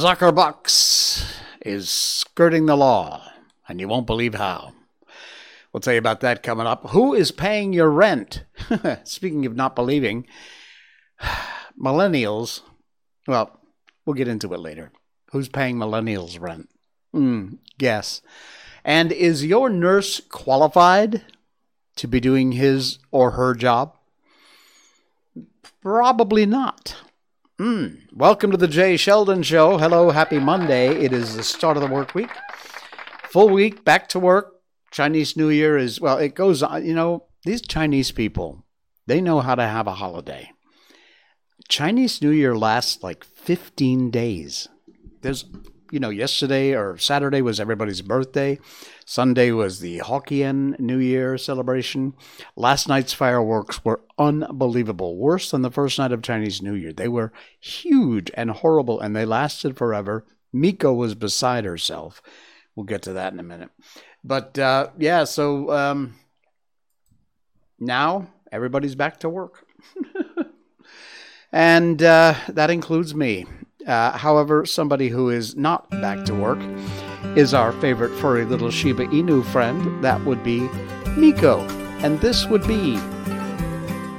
Zuckerbucks is skirting the law, and you won't believe how. We'll tell you about that coming up. Who is paying your rent? Speaking of not believing, millennials, well, we'll get into it later. Who's paying millennials rent? Hmm, guess. And is your nurse qualified to be doing his or her job? Probably not. Mm. Welcome to the Jay Sheldon Show. Hello, happy Monday. It is the start of the work week. Full week, back to work. Chinese New Year is, well, it goes on. You know, these Chinese people, they know how to have a holiday. Chinese New Year lasts like 15 days. There's, you know, yesterday or Saturday was everybody's birthday. Sunday was the Hokkien New Year celebration. Last night's fireworks were unbelievable, worse than the first night of Chinese New Year. They were huge and horrible, and they lasted forever. Miko was beside herself. We'll get to that in a minute. But uh, yeah, so um, now everybody's back to work. and uh, that includes me. Uh, however, somebody who is not back to work is our favorite furry little Shiba Inu friend. That would be Miko. And this would be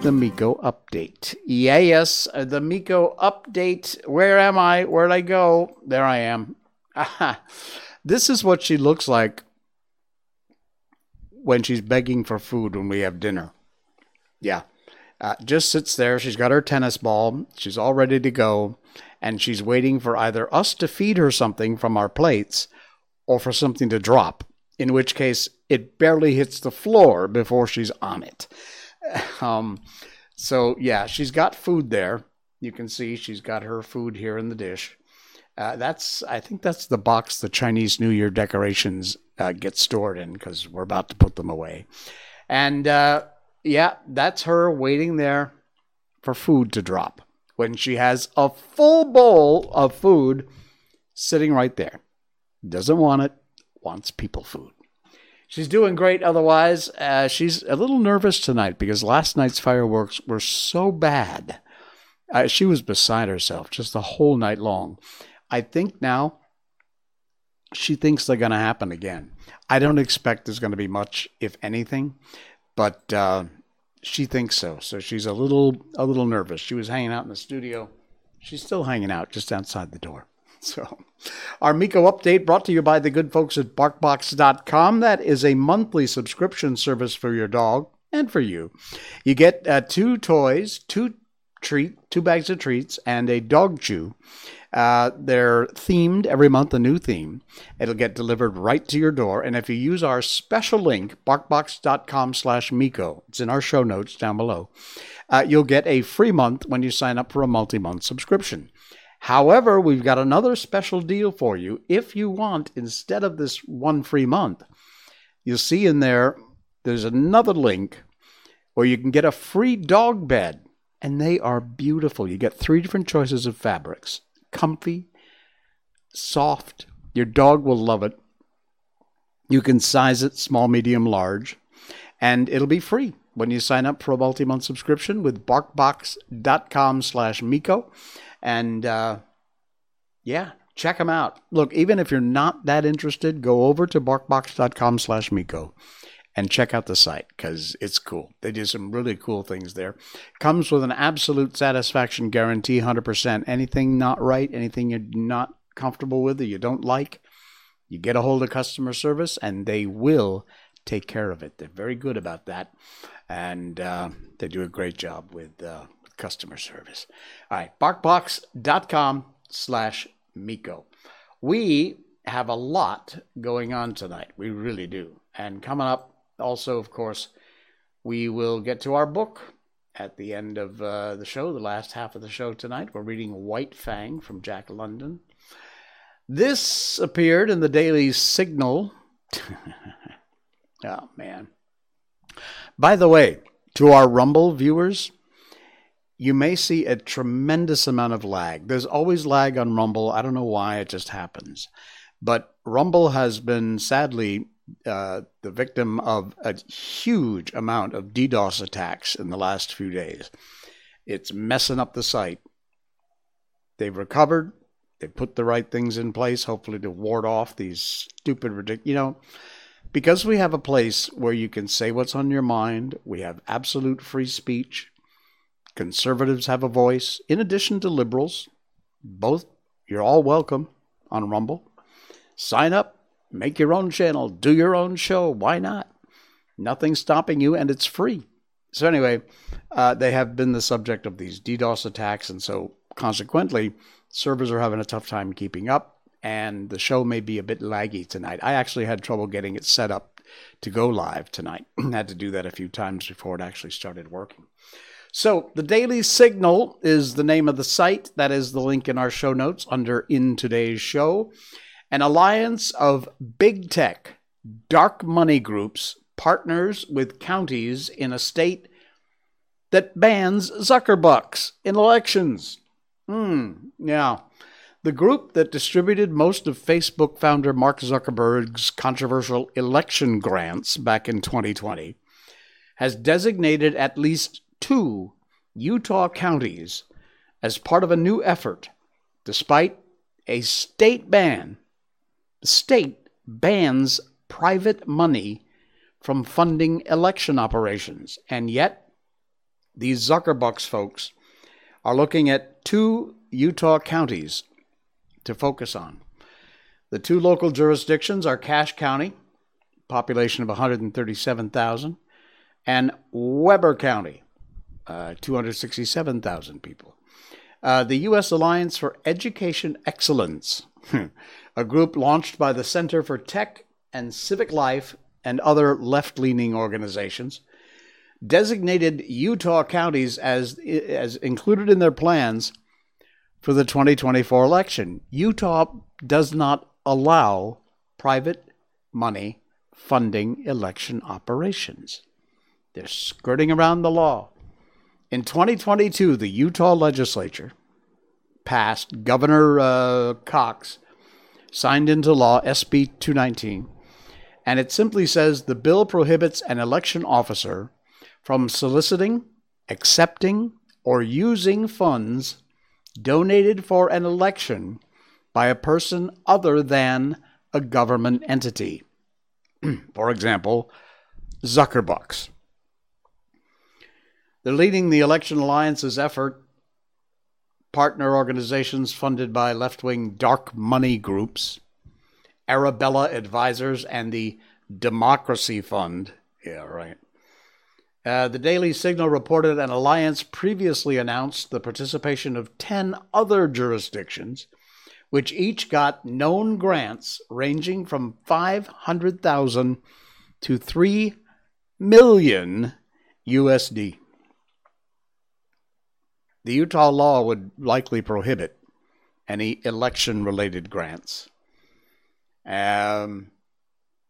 the Miko update. Yeah, yes, uh, the Miko update. Where am I? Where'd I go? There I am. this is what she looks like when she's begging for food when we have dinner. Yeah. Uh, just sits there. She's got her tennis ball. She's all ready to go. And she's waiting for either us to feed her something from our plates or for something to drop, in which case it barely hits the floor before she's on it. Um, so, yeah, she's got food there. You can see she's got her food here in the dish. Uh, that's, I think that's the box the Chinese New Year decorations uh, get stored in because we're about to put them away. And uh, yeah, that's her waiting there for food to drop when she has a full bowl of food sitting right there. Doesn't want it, wants people food. She's doing great otherwise. Uh, she's a little nervous tonight because last night's fireworks were so bad. Uh, she was beside herself just the whole night long. I think now she thinks they're going to happen again. I don't expect there's going to be much, if anything, but uh, she thinks so. So she's a little a little nervous. She was hanging out in the studio. She's still hanging out just outside the door. So, our Miko update brought to you by the good folks at BarkBox.com. That is a monthly subscription service for your dog and for you. You get uh, two toys, two treat, two bags of treats, and a dog chew. Uh, they're themed every month, a new theme. It'll get delivered right to your door. And if you use our special link, barkbox.com slash Miko, it's in our show notes down below, uh, you'll get a free month when you sign up for a multi-month subscription. However, we've got another special deal for you. If you want, instead of this one free month, you'll see in there, there's another link where you can get a free dog bed. And they are beautiful. You get three different choices of fabrics comfy, soft. Your dog will love it. You can size it small, medium, large, and it'll be free when you sign up for a multi-month subscription with barkbox.com slash Miko. And uh, yeah, check them out. Look, even if you're not that interested, go over to barkbox.com slash Miko and check out the site because it's cool. They do some really cool things there. Comes with an absolute satisfaction guarantee 100%. Anything not right, anything you're not comfortable with or you don't like, you get a hold of customer service and they will take care of it. They're very good about that. And uh, they do a great job with, uh, customer service. All right, barkbox.com slash Miko. We have a lot going on tonight. We really do. And coming up also, of course, we will get to our book at the end of uh, the show, the last half of the show tonight. We're reading White Fang from Jack London. This appeared in the Daily Signal. oh, man. By the way, to our Rumble viewers, you may see a tremendous amount of lag. There's always lag on Rumble. I don't know why, it just happens. But Rumble has been sadly uh, the victim of a huge amount of DDoS attacks in the last few days. It's messing up the site. They've recovered. They put the right things in place, hopefully, to ward off these stupid, ridiculous. You know, because we have a place where you can say what's on your mind, we have absolute free speech. Conservatives have a voice, in addition to liberals. Both, you're all welcome on Rumble. Sign up, make your own channel, do your own show. Why not? Nothing's stopping you, and it's free. So, anyway, uh, they have been the subject of these DDoS attacks, and so consequently, servers are having a tough time keeping up, and the show may be a bit laggy tonight. I actually had trouble getting it set up to go live tonight. had to do that a few times before it actually started working. So, the Daily Signal is the name of the site. That is the link in our show notes under In Today's Show. An alliance of big tech, dark money groups partners with counties in a state that bans Zuckerbucks in elections. Hmm, yeah. The group that distributed most of Facebook founder Mark Zuckerberg's controversial election grants back in 2020 has designated at least two Utah counties as part of a new effort, despite a state ban. State bans private money from funding election operations, and yet these Zuckerbucks folks are looking at two Utah counties to focus on. The two local jurisdictions are Cache County, population of 137,000, and Weber County, uh, 267,000 people. Uh, the U.S. Alliance for Education Excellence, a group launched by the Center for Tech and Civic Life and other left leaning organizations, designated Utah counties as, as included in their plans for the 2024 election. Utah does not allow private money funding election operations. They're skirting around the law. In 2022, the Utah legislature passed Governor uh, Cox signed into law SB 219, and it simply says the bill prohibits an election officer from soliciting, accepting, or using funds donated for an election by a person other than a government entity. for example, Zuckerbucks. They're leading the Election Alliance's effort, partner organizations funded by left wing dark money groups, Arabella Advisors, and the Democracy Fund. Yeah, right. Uh, the Daily Signal reported an alliance previously announced the participation of 10 other jurisdictions, which each got known grants ranging from 500,000 to 3 million USD. The Utah law would likely prohibit any election related grants. Um,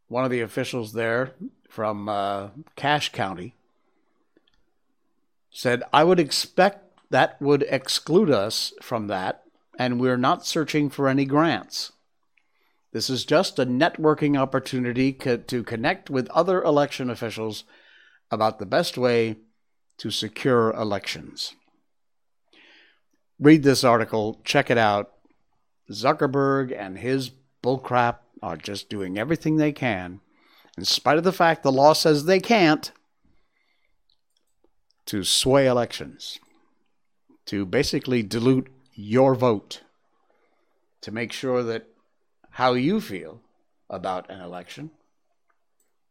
one of the officials there from uh, Cache County said, I would expect that would exclude us from that, and we're not searching for any grants. This is just a networking opportunity co- to connect with other election officials about the best way to secure elections read this article, check it out. Zuckerberg and his bullcrap are just doing everything they can, in spite of the fact the law says they can't, to sway elections, to basically dilute your vote, to make sure that how you feel about an election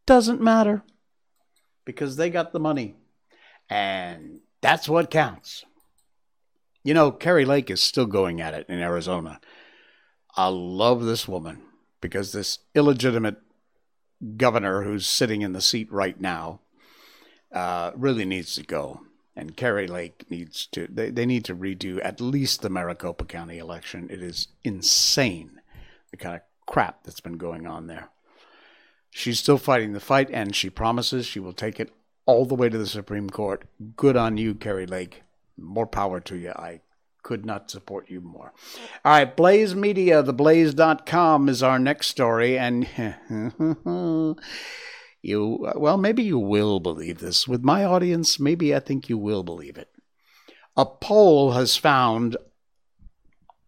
doesn't matter because they got the money. And that's what counts. You know, Kari Lake is still going at it in Arizona. I love this woman because this illegitimate governor who's sitting in the seat right now uh, really needs to go. And Kari Lake needs to, they, they need to redo at least the Maricopa County election. It is insane the kind of crap that's been going on there. She's still fighting the fight, and she promises she will take it all the way to the Supreme Court. Good on you, Kari Lake more power to you. I could not support you more. All right, Blaze Media, theblaze.com is our next story. And you, well, maybe you will believe this. With my audience, maybe I think you will believe it. A poll has found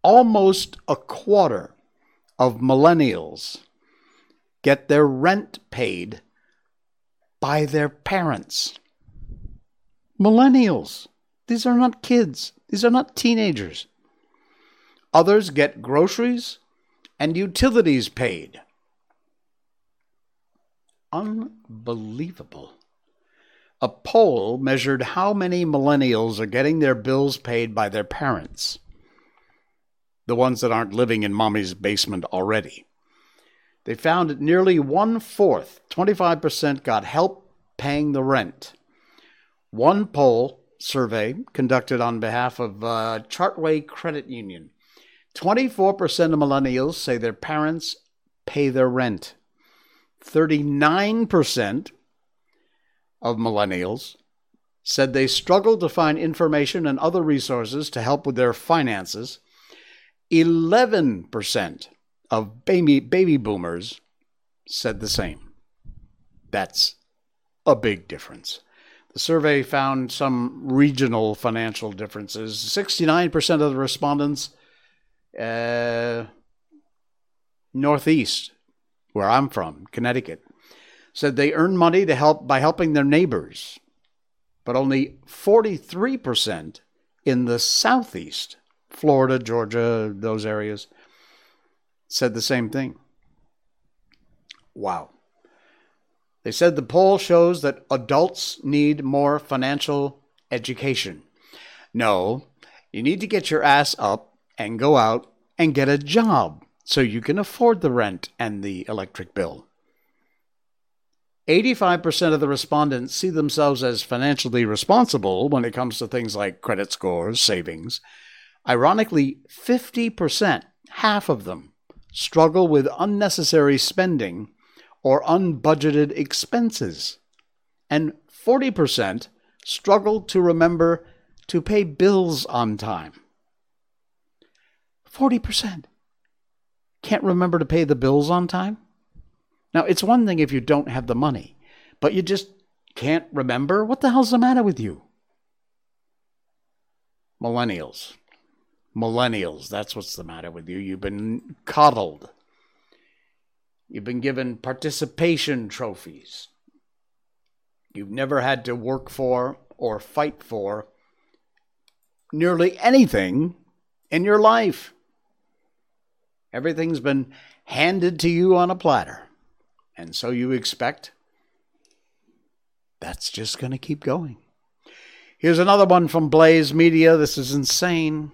almost a quarter of millennials get their rent paid by their parents. Millennials. These are not kids. These are not teenagers. Others get groceries and utilities paid. Unbelievable. A poll measured how many millennials are getting their bills paid by their parents, the ones that aren't living in mommy's basement already. They found that nearly one fourth, 25%, got help paying the rent. One poll survey conducted on behalf of uh, Chartway Credit Union 24% of millennials say their parents pay their rent. 39% of millennials said they struggle to find information and other resources to help with their finances. 11% of baby, baby boomers said the same. That's a big difference. The survey found some regional financial differences. 69% of the respondents, uh, Northeast, where I'm from, Connecticut, said they earn money to help by helping their neighbors, but only 43% in the Southeast, Florida, Georgia, those areas, said the same thing. Wow. They said the poll shows that adults need more financial education. No, you need to get your ass up and go out and get a job so you can afford the rent and the electric bill. 85% of the respondents see themselves as financially responsible when it comes to things like credit scores, savings. Ironically, 50%, half of them, struggle with unnecessary spending or unbudgeted expenses. And 40% struggle to remember to pay bills on time. 40% can't remember to pay the bills on time. Now, it's one thing if you don't have the money, but you just can't remember. What the hell's the matter with you? Millennials. Millennials, that's what's the matter with you. You've been coddled. You've been given participation trophies. You've never had to work for or fight for nearly anything in your life. Everything's been handed to you on a platter. And so you expect that's just going to keep going. Here's another one from Blaze Media. This is insane.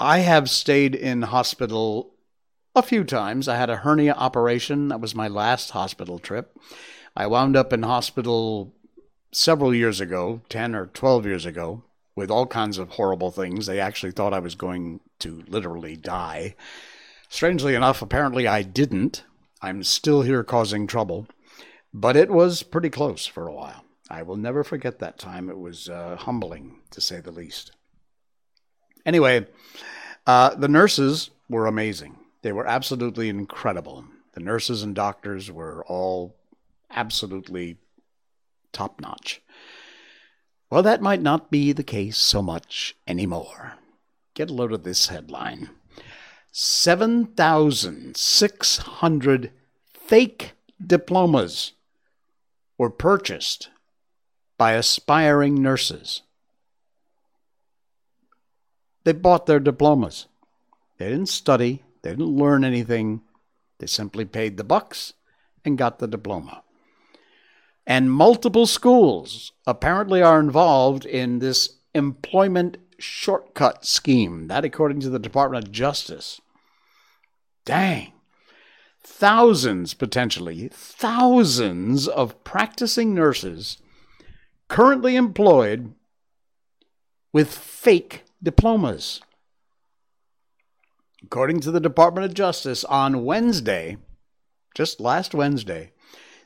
I have stayed in hospital a few times. I had a hernia operation. That was my last hospital trip. I wound up in hospital several years ago, 10 or 12 years ago, with all kinds of horrible things. They actually thought I was going to literally die. Strangely enough, apparently I didn't. I'm still here causing trouble, but it was pretty close for a while. I will never forget that time. It was uh, humbling, to say the least. Anyway, uh, the nurses were amazing. They were absolutely incredible. The nurses and doctors were all absolutely top notch. Well, that might not be the case so much anymore. Get a load of this headline 7,600 fake diplomas were purchased by aspiring nurses. They bought their diplomas. They didn't study, they didn't learn anything. They simply paid the bucks and got the diploma. And multiple schools apparently are involved in this employment shortcut scheme. That, according to the Department of Justice. Dang. Thousands, potentially, thousands of practicing nurses currently employed with fake diplomas. According to the Department of Justice, on Wednesday, just last Wednesday,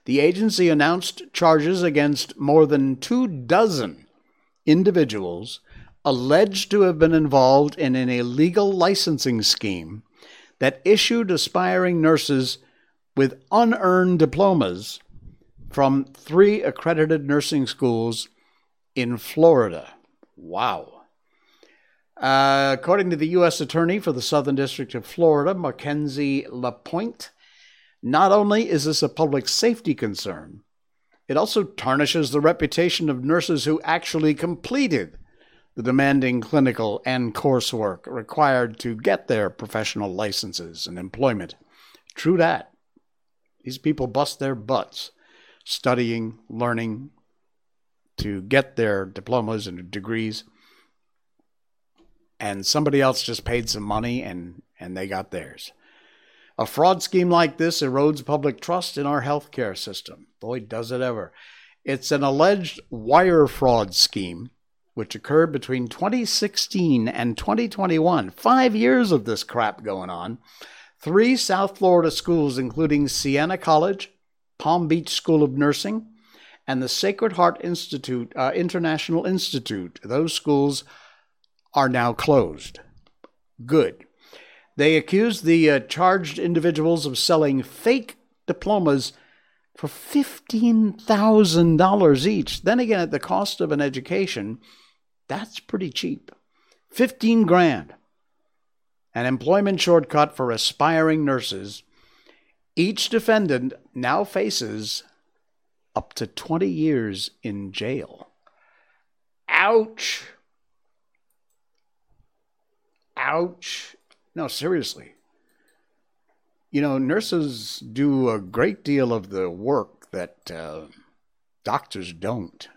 the agency announced charges against more than two dozen individuals alleged to have been involved in an illegal licensing scheme that issued aspiring nurses with unearned diplomas from three accredited nursing schools in Florida. Wow. Uh, according to the U.S. Attorney for the Southern District of Florida, Markenzy Lapointe, not only is this a public safety concern, it also tarnishes the reputation of nurses who actually completed the demanding clinical and coursework required to get their professional licenses and employment. True that. These people bust their butts studying, learning to get their diplomas and degrees. And somebody else just paid some money and, and they got theirs. A fraud scheme like this erodes public trust in our healthcare system. Boy, does it ever. It's an alleged wire fraud scheme which occurred between 2016 and 2021. Five years of this crap going on. Three South Florida schools, including Siena College, Palm Beach School of Nursing, and the Sacred Heart Institute, uh, International Institute, those schools are now closed. Good. They accused the uh, charged individuals of selling fake diplomas for $15,000 each. Then again, at the cost of an education, that's pretty cheap. 15 grand. An employment shortcut for aspiring nurses. Each defendant now faces up to 20 years in jail. Ouch. Ouch. No, seriously. You know, nurses do a great deal of the work that uh, doctors don't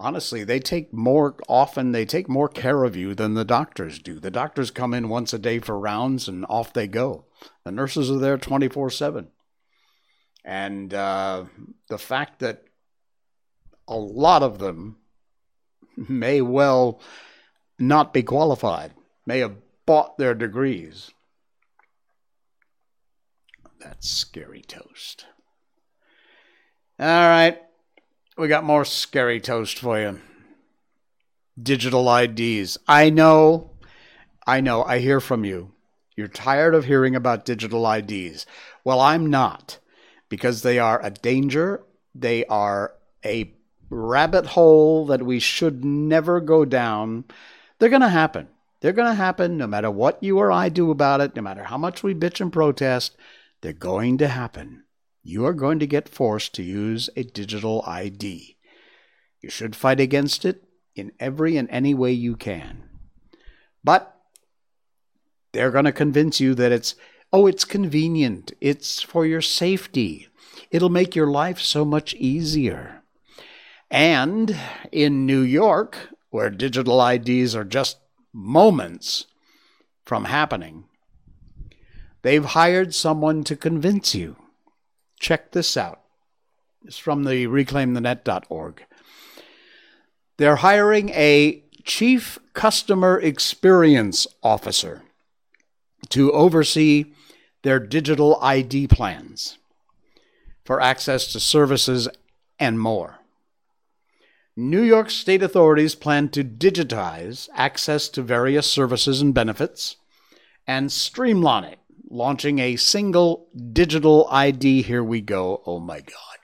honestly, they take more often, they take more care of you than the doctors do. The doctors come in once a day for rounds and off they go. The nurses are there 24 7. And uh, the fact that a lot of them may well not be qualified, may have bought their degrees. That's scary toast. All right we got more scary toast for you. Digital IDs. I know, I know, I hear from you. You're tired of hearing about digital IDs. Well, I'm not, because they are a danger. They are a rabbit hole that we should never go down. They're going to happen. They're going to happen no matter what you or I do about it, no matter how much we bitch and protest. They're going to happen you are going to get forced to use a digital ID. You should fight against it in every and any way you can. But they're going to convince you that it's, oh, it's convenient, it's for your safety, it'll make your life so much easier. And in New York, where digital IDs are just moments from happening, they've hired someone to convince you Check this out. It's from the reclaimthenet.org. They're hiring a chief customer experience officer to oversee their digital ID plans for access to services and more. New York state authorities plan to digitize access to various services and benefits and streamline it launching a single digital ID. Here we go. Oh my God.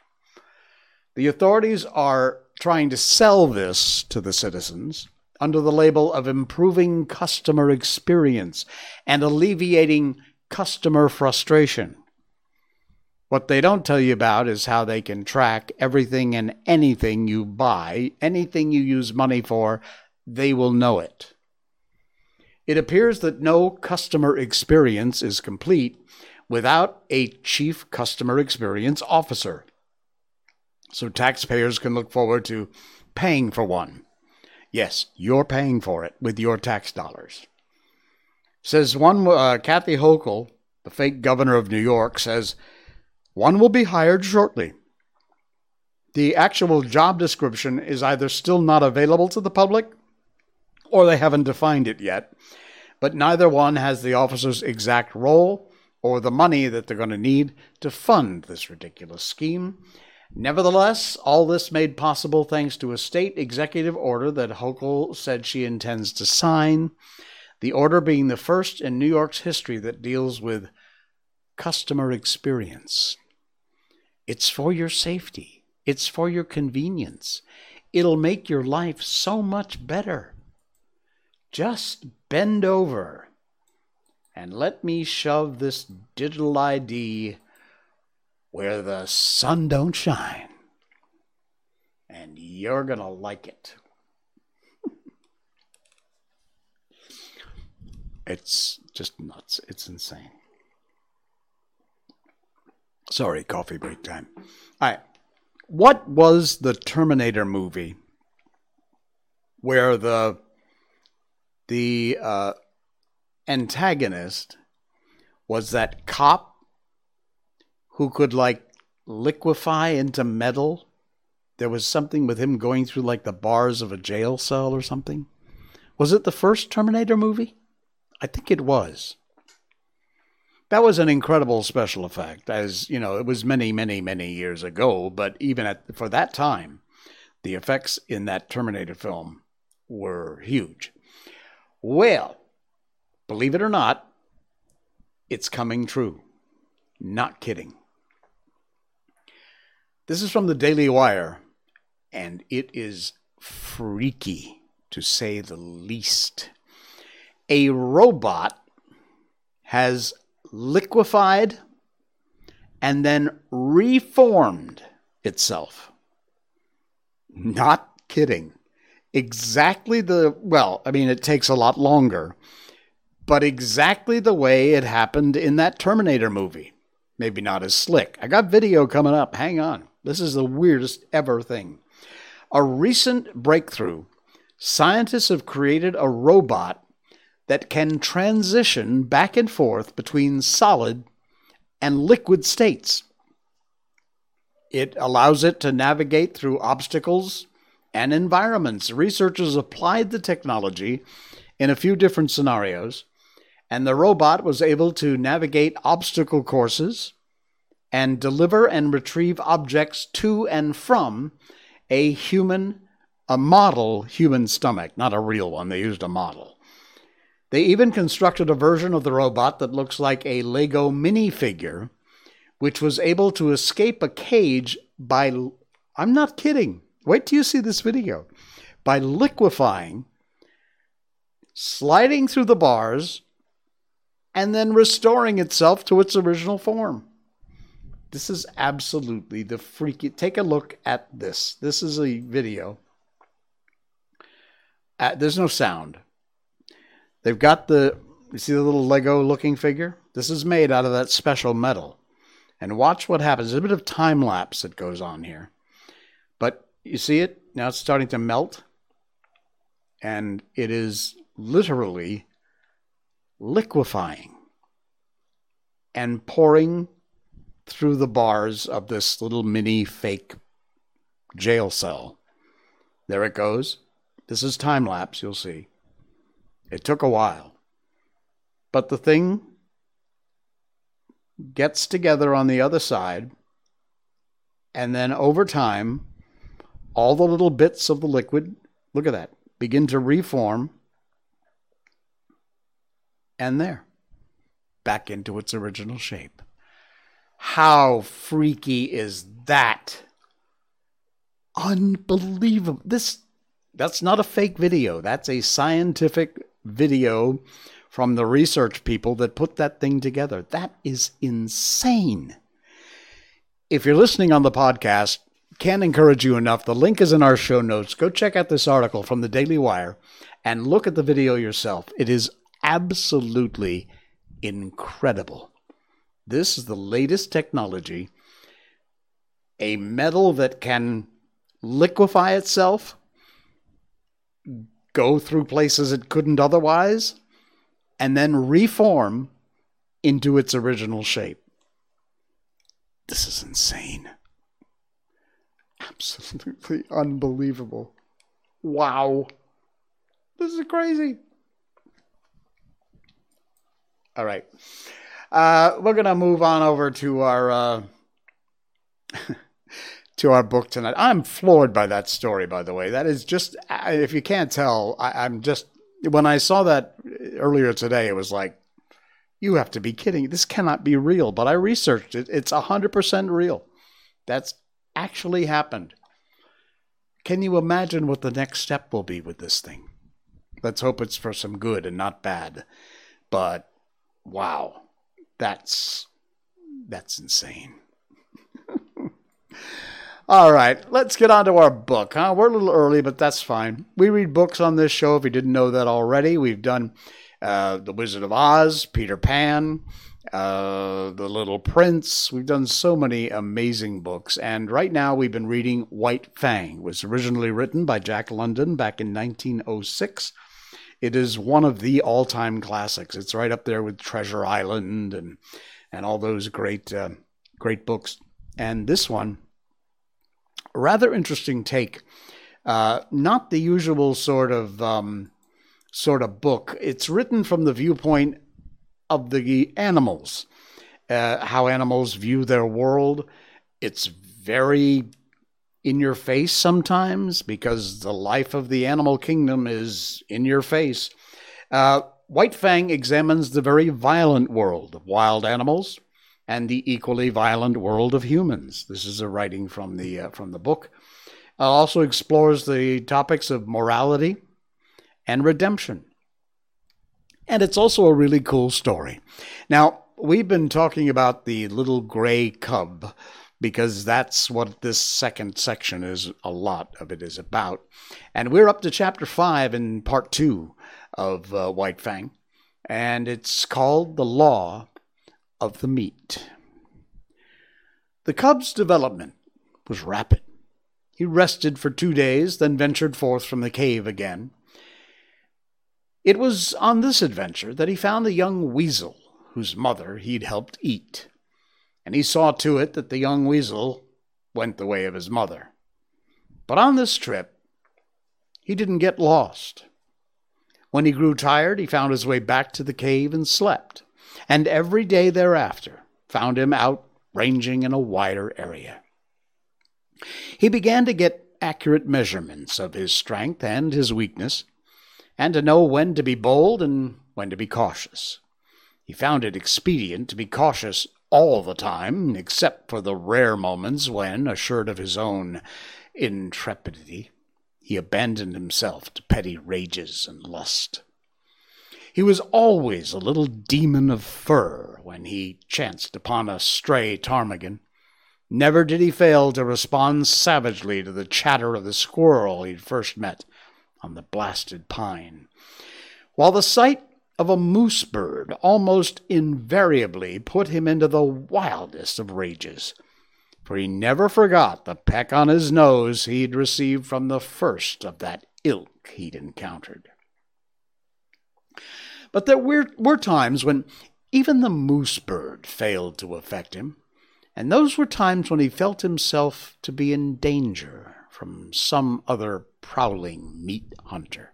The authorities are trying to sell this to the citizens under the label of improving customer experience and alleviating customer frustration. What they don't tell you about is how they can track everything and anything you buy, anything you use money for, they will know it. It appears that no customer experience is complete without a chief customer experience officer. So taxpayers can look forward to paying for one. Yes, you're paying for it with your tax dollars. Says one, uh, Kathy Hochul, the fake governor of New York, says one will be hired shortly. The actual job description is either still not available to the public or they haven't defined it yet. But neither one has the officer's exact role or the money that they're going to need to fund this ridiculous scheme. Nevertheless, all this made possible thanks to a state executive order that Hochul said she intends to sign, the order being the first in New York's history that deals with customer experience. It's for your safety, it's for your convenience. It'll make your life so much better. just bend over and let me shove this digital ID where the sun don't shine. And you're going to like it. it's just nuts. It's insane. Sorry, coffee break time. All right. What was the Terminator movie where the the uh, antagonist was that cop who could like liquefy into metal. There was something with him going through like the bars of a jail cell or something. Was it the first Terminator movie? I think it was. That was an incredible special effect, as you know, it was many, many, many years ago, but even at for that time, the effects in that Terminator film were huge. Well, believe it or not, it's coming true. Not kidding. This is from the Daily Wire, and it is freaky to say the least. A robot has liquefied and then reformed itself. Not kidding. Exactly the, well, I mean, it takes a lot longer, but exactly the way it happened in that Terminator movie. Maybe not as slick. I got video coming up. Hang on. This is the weirdest ever thing. A recent breakthrough scientists have created a robot that can transition back and forth between solid and liquid states. It allows it to navigate through obstacles and environments. Researchers applied the technology in a few different scenarios, and the robot was able to navigate obstacle courses and deliver and retrieve objects to and from a human, a model human stomach, not a real one. They used a model. They even constructed a version of the robot that looks like a Lego minifigure, which was able to escape a cage by, I'm not kidding, wait till you see this video, by liquefying, sliding through the bars, and then restoring itself to its original form. This is absolutely the freaky. Take a look at this. This is a video. Uh, there's no sound. They've got the, you see the little Lego looking figure? This is made out of that special metal. And watch what happens. There's a bit of time lapse that goes on here. But you see it? Now it's starting to melt. And it is literally liquefying and pouring through the bars of this little mini fake jail cell. There it goes. This is time lapse, you'll see. It took a while. But the thing gets together on the other side, and then over time, all the little bits of the liquid, look at that, begin to reform, and there, back into its original shape. How freaky is that? Unbelievable. This that's not a fake video. That's a scientific video from the research people that put that thing together. That is insane. If you're listening on the podcast, can't encourage you enough. The link is in our show notes. Go check out this article from the Daily Wire and look at the video yourself. It is absolutely incredible. This is the latest technology. A metal that can liquefy itself go through places it couldn't otherwise, and then reform into its original shape. This is insane. Absolutely unbelievable. Wow. This is crazy. All right. Uh, we're going to move on over to our. Uh, to our book tonight. I'm floored by that story, by the way. That is just, if you can't tell, I, am just, when I saw that earlier today, it was like, you have to be kidding. This cannot be real. But I researched it. It's 100% real. That's actually happened. Can you imagine what the next step will be with this thing? Let's hope it's for some good and not bad. But wow, that's that's insane. All right, let's get on to our book. Huh? We're a little early, but that's fine. We read books on this show. If you didn't know that already, we've done uh, The Wizard of Oz, Peter Pan, uh, The Little Prince. We've done so many amazing books. And right now we've been reading White Fang. It was originally written by Jack London back in 1906. It is one of the all-time classics. It's right up there with Treasure Island and and all those great uh, great books. And this one, rather interesting take. Uh, not the usual sort of um, sort of book. It's written from the viewpoint of the animals, uh, how animals view their world. It's very in your face sometimes because the life of the animal kingdom is in your face. Uh, White Fang examines the very violent world of wild animals and the equally violent world of humans. This is a writing from the uh, from the book. Uh, also explores the topics of morality and redemption. And it's also a really cool story. Now, we've been talking about the little gray cub because that's what this second section is a lot of it is about. And we're up to chapter 5 in part 2 of uh, White Fang, and it's called The Law of the Meat. The cub's development was rapid. He rested for two days, then ventured forth from the cave again. It was on this adventure that he found a young weasel whose mother he'd helped eat, and he saw to it that the young weasel went the way of his mother. But on this trip, he didn't get lost. When he grew tired, he found his way back to the cave and slept, and every day thereafter found him out ranging in a wider area. He began to get accurate measurements of his strength and his weakness and to know when to be bold and when to be cautious. He found it expedient to be cautious all the time, except for the rare moments when, assured of his own intrepidity, he abandoned himself to petty rages and lust. He was always a little demon of fur when he chanced upon a stray ptarmigan. Never did he fail to respond savagely to the chatter of the squirrel he'd first met on the blasted pine, while the sight of a moose bird almost invariably put him into the wildest of rages, for he never forgot the peck on his nose he'd received from the first of that ilk he'd encountered. But there were, were times when even the moose bird failed to affect him, and those were times when he felt himself to be in danger from some other prowling meat hunter.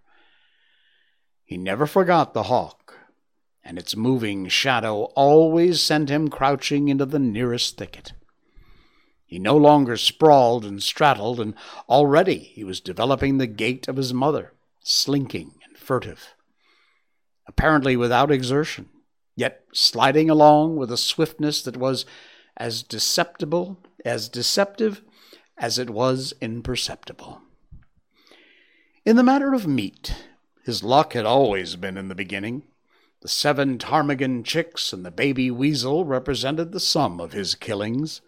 He never forgot the hawk, and its moving shadow always sent him crouching into the nearest thicket. He no longer sprawled and straddled, and already he was developing the gait of his mother, slinking and furtive, apparently without exertion, yet sliding along with a swiftness that was as deceptible, as deceptive as it was imperceptible. In the matter of meat, his luck had always been in the beginning. The seven ptarmigan chicks and the baby weasel represented the sum of his killings.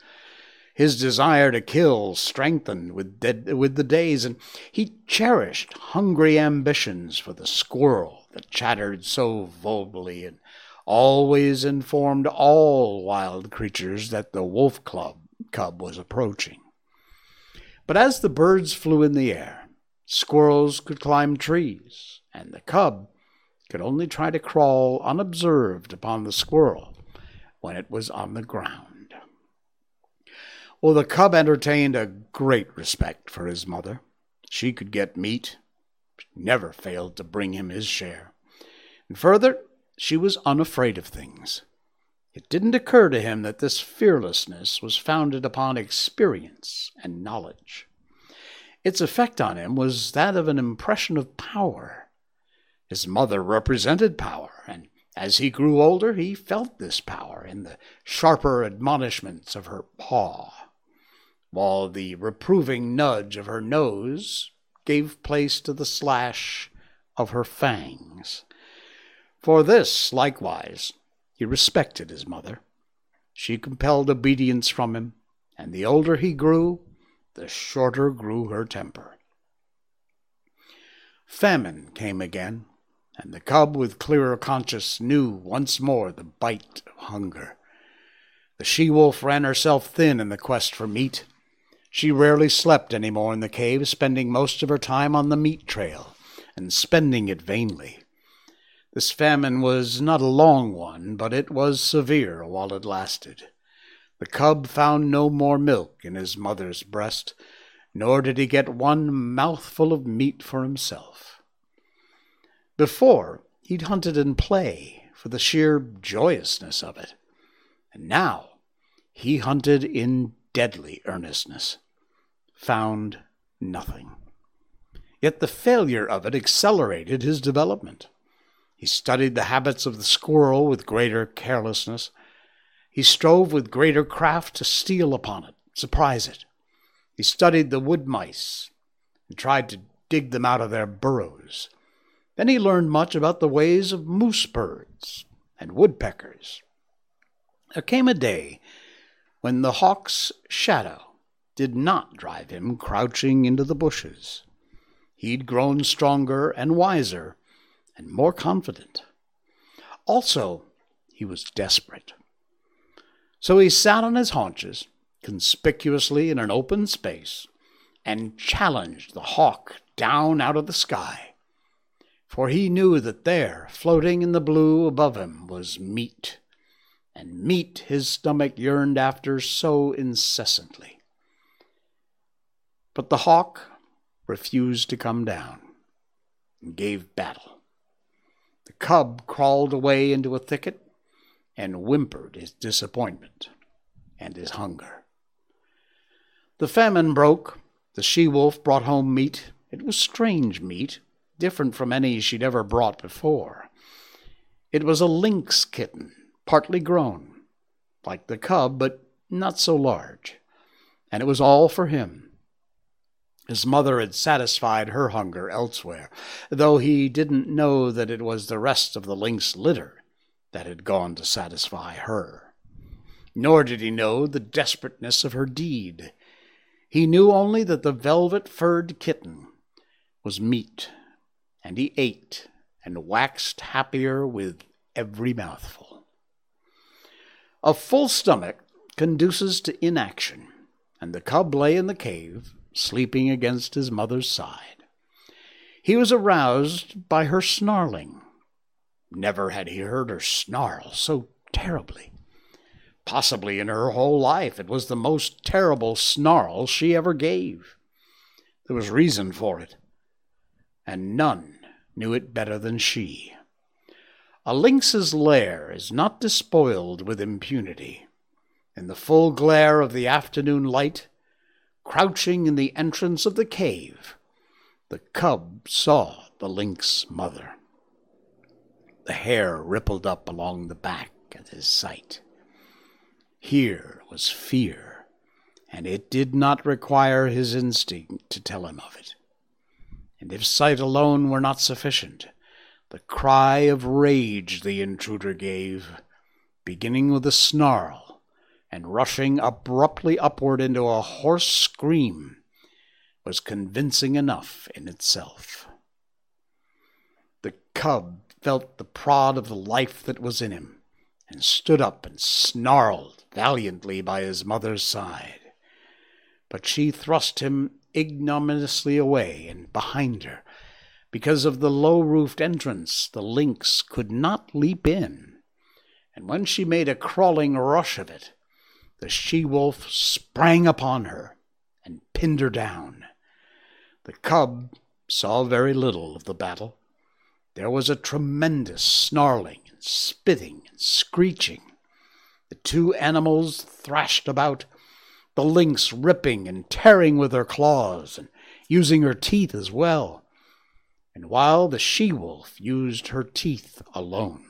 His desire to kill strengthened with, with the days, and he cherished hungry ambitions for the squirrel that chattered so volubly and always informed all wild creatures that the wolf club cub was approaching. But as the birds flew in the air, squirrels could climb trees, and the cub could only try to crawl unobserved upon the squirrel when it was on the ground. Well, the cub entertained a great respect for his mother. She could get meat, never failed to bring him his share. And further, she was unafraid of things. It didn't occur to him that this fearlessness was founded upon experience and knowledge. Its effect on him was that of an impression of power. His mother represented power, and as he grew older, he felt this power in the sharper admonishments of her paw, while the reproving nudge of her nose gave place to the slash of her fangs. For this, likewise, he respected his mother. She compelled obedience from him, and the older he grew, the shorter grew her temper. Famine came again, and the cub with clearer conscience knew once more the bite of hunger. The she wolf ran herself thin in the quest for meat. She rarely slept any more in the cave, spending most of her time on the meat trail, and spending it vainly. This famine was not a long one, but it was severe while it lasted. The cub found no more milk in his mother's breast, nor did he get one mouthful of meat for himself. Before, he'd hunted in play for the sheer joyousness of it, and now he hunted in deadly earnestness, found nothing. Yet the failure of it accelerated his development. He studied the habits of the squirrel with greater carelessness. He strove with greater craft to steal upon it, surprise it. He studied the wood mice and tried to dig them out of their burrows. Then he learned much about the ways of moose birds and woodpeckers. There came a day when the hawk's shadow did not drive him crouching into the bushes. He'd grown stronger and wiser and more confident. Also, he was desperate. So he sat on his haunches, conspicuously in an open space, and challenged the hawk down out of the sky. For he knew that there, floating in the blue above him, was meat, and meat his stomach yearned after so incessantly. But the hawk refused to come down and gave battle. The cub crawled away into a thicket and whimpered his disappointment and his hunger. The famine broke. The she wolf brought home meat. It was strange meat, different from any she'd ever brought before. It was a lynx kitten, partly grown, like the cub, but not so large. And it was all for him. His mother had satisfied her hunger elsewhere, though he didn't know that it was the rest of the lynx litter that had gone to satisfy her. Nor did he know the desperateness of her deed. He knew only that the velvet furred kitten was meat, and he ate and waxed happier with every mouthful. A full stomach conduces to inaction, and the cub lay in the cave sleeping against his mother's side. He was aroused by her snarling. Never had he heard her snarl so terribly. Possibly in her whole life it was the most terrible snarl she ever gave. There was reason for it, and none knew it better than she. A lynx's lair is not despoiled with impunity. In the full glare of the afternoon light, crouching in the entrance of the cave, the cub saw the lynx mother. The hair rippled up along the back at his sight. Here was fear, and it did not require his instinct to tell him of it. And if sight alone were not sufficient, the cry of rage the intruder gave, beginning with a snarl, and rushing abruptly upward into a hoarse scream was convincing enough in itself. The cub felt the prod of the life that was in him, and stood up and snarled valiantly by his mother's side. But she thrust him ignominiously away and behind her. Because of the low roofed entrance, the lynx could not leap in, and when she made a crawling rush of it, the she wolf sprang upon her and pinned her down. The cub saw very little of the battle. There was a tremendous snarling and spitting and screeching. The two animals thrashed about, the lynx ripping and tearing with her claws and using her teeth as well, and while the she wolf used her teeth alone.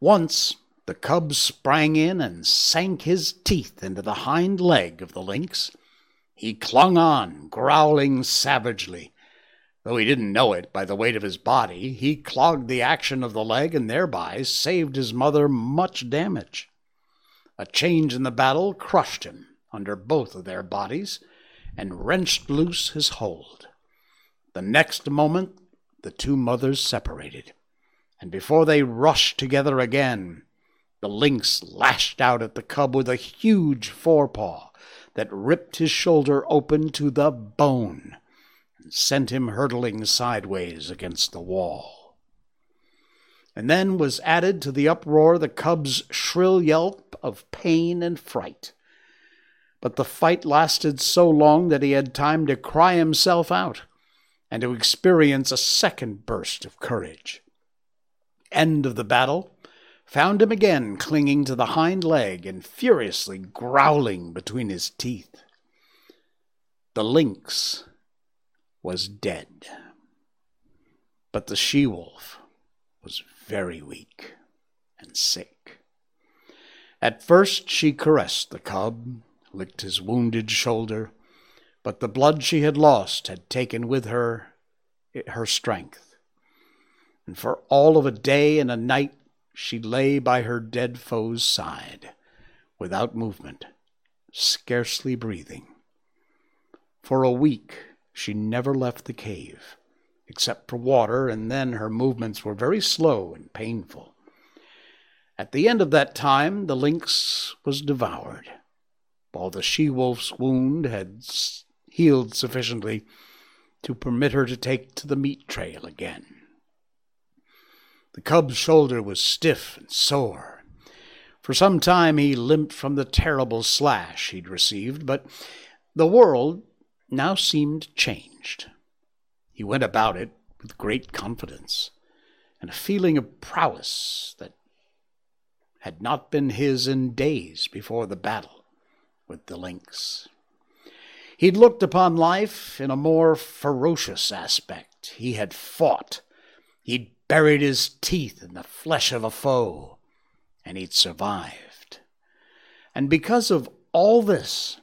Once the cub sprang in and sank his teeth into the hind leg of the lynx. He clung on, growling savagely. Though he didn't know it by the weight of his body, he clogged the action of the leg and thereby saved his mother much damage. A change in the battle crushed him under both of their bodies and wrenched loose his hold. The next moment, the two mothers separated, and before they rushed together again, the lynx lashed out at the cub with a huge forepaw that ripped his shoulder open to the bone and sent him hurtling sideways against the wall. And then was added to the uproar the cub's shrill yelp of pain and fright. But the fight lasted so long that he had time to cry himself out and to experience a second burst of courage. End of the battle found him again clinging to the hind leg and furiously growling between his teeth. The lynx was dead. But the she wolf was very weak and sick. At first she caressed the cub, licked his wounded shoulder, but the blood she had lost had taken with her her strength. And for all of a day and a night she lay by her dead foe's side, without movement, scarcely breathing. For a week she never left the cave, except for water, and then her movements were very slow and painful. At the end of that time, the lynx was devoured, while the she wolf's wound had healed sufficiently to permit her to take to the meat trail again. The cub's shoulder was stiff and sore. For some time he limped from the terrible slash he'd received, but the world now seemed changed. He went about it with great confidence and a feeling of prowess that had not been his in days before the battle with the lynx. He'd looked upon life in a more ferocious aspect. He had fought. He'd buried his teeth in the flesh of a foe, and he'd survived. And because of all this,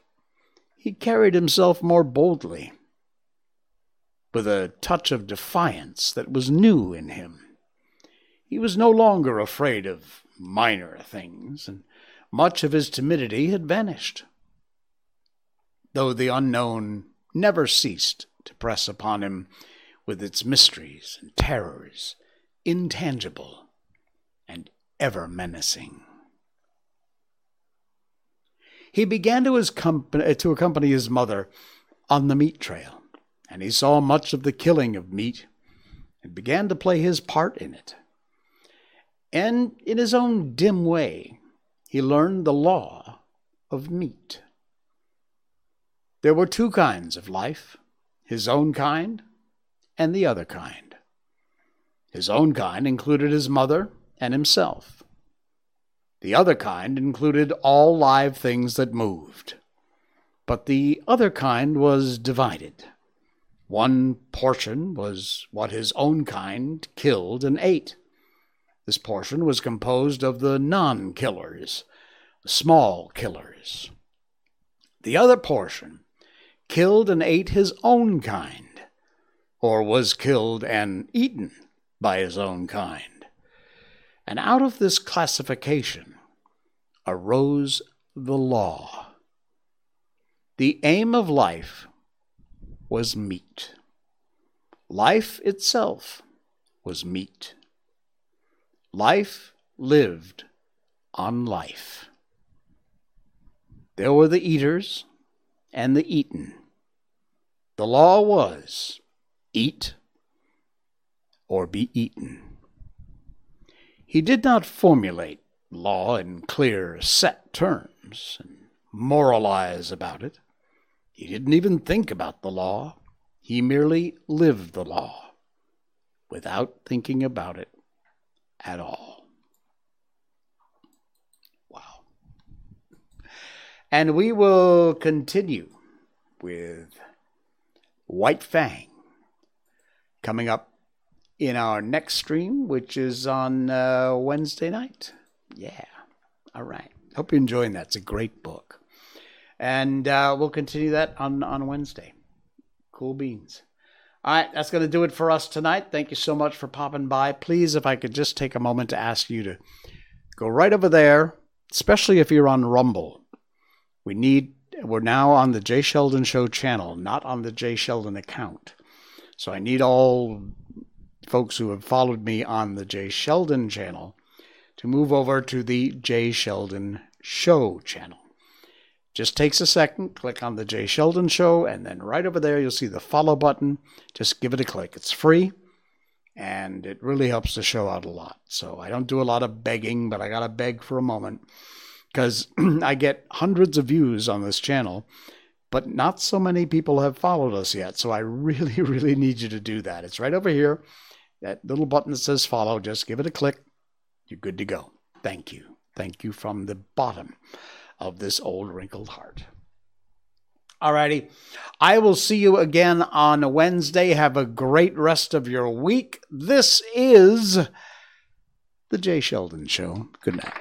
he carried himself more boldly, with a touch of defiance that was new in him. He was no longer afraid of minor things, and much of his timidity had vanished. Though the unknown never ceased to press upon him with its mysteries and terrors, intangible and ever menacing. He began to, uh, to accompany his mother on the meat trail, and he saw much of the killing of meat and began to play his part in it. And in his own dim way, he learned the law of meat. There were two kinds of life his own kind and the other kind. His own kind included his mother and himself. The other kind included all live things that moved. But the other kind was divided. One portion was what his own kind killed and ate. This portion was composed of the non killers, small killers. The other portion killed and ate his own kind, or was killed and eaten by his own kind. And out of this classification arose the law. The aim of life was meat. Life itself was meat. Life lived on life. There were the eaters and the eaten. The law was eat or be eaten. He did not formulate law in clear, set terms and moralize about it. He didn't even think about the law. He merely lived the law without thinking about it at all. Wow. And we will continue with White Fang coming up in our next stream, which is on uh, Wednesday night. Yeah. All right. Hope you're enjoying that. It's a great book. And uh, we'll continue that on, on Wednesday. Cool beans. All right, that's going to do it for us tonight. Thank you so much for popping by. Please, if I could just take a moment to ask you to go right over there, especially if you're on Rumble. We need, we're now on the Jay Sheldon Show channel, not on the Jay Sheldon account. So I need all folks who have followed me on the Jay Sheldon channel to move over to the Jay Sheldon Show channel. Just takes a second, click on the Jay Sheldon Show, and then right over there you'll see the follow button. Just give it a click. It's free and it really helps the show out a lot. So I don't do a lot of begging, but I got to beg for a moment because I get hundreds of views on this channel, but not so many people have followed us yet. So I really, really need you to do that. It's right over here. That little button that says follow, just give it a click. You're good to go. Thank you. Thank you from the bottom of this old wrinkled heart. Alrighty. I will see you again on Wednesday. Have a great rest of your week. This is The Jay Sheldon Show. Good night.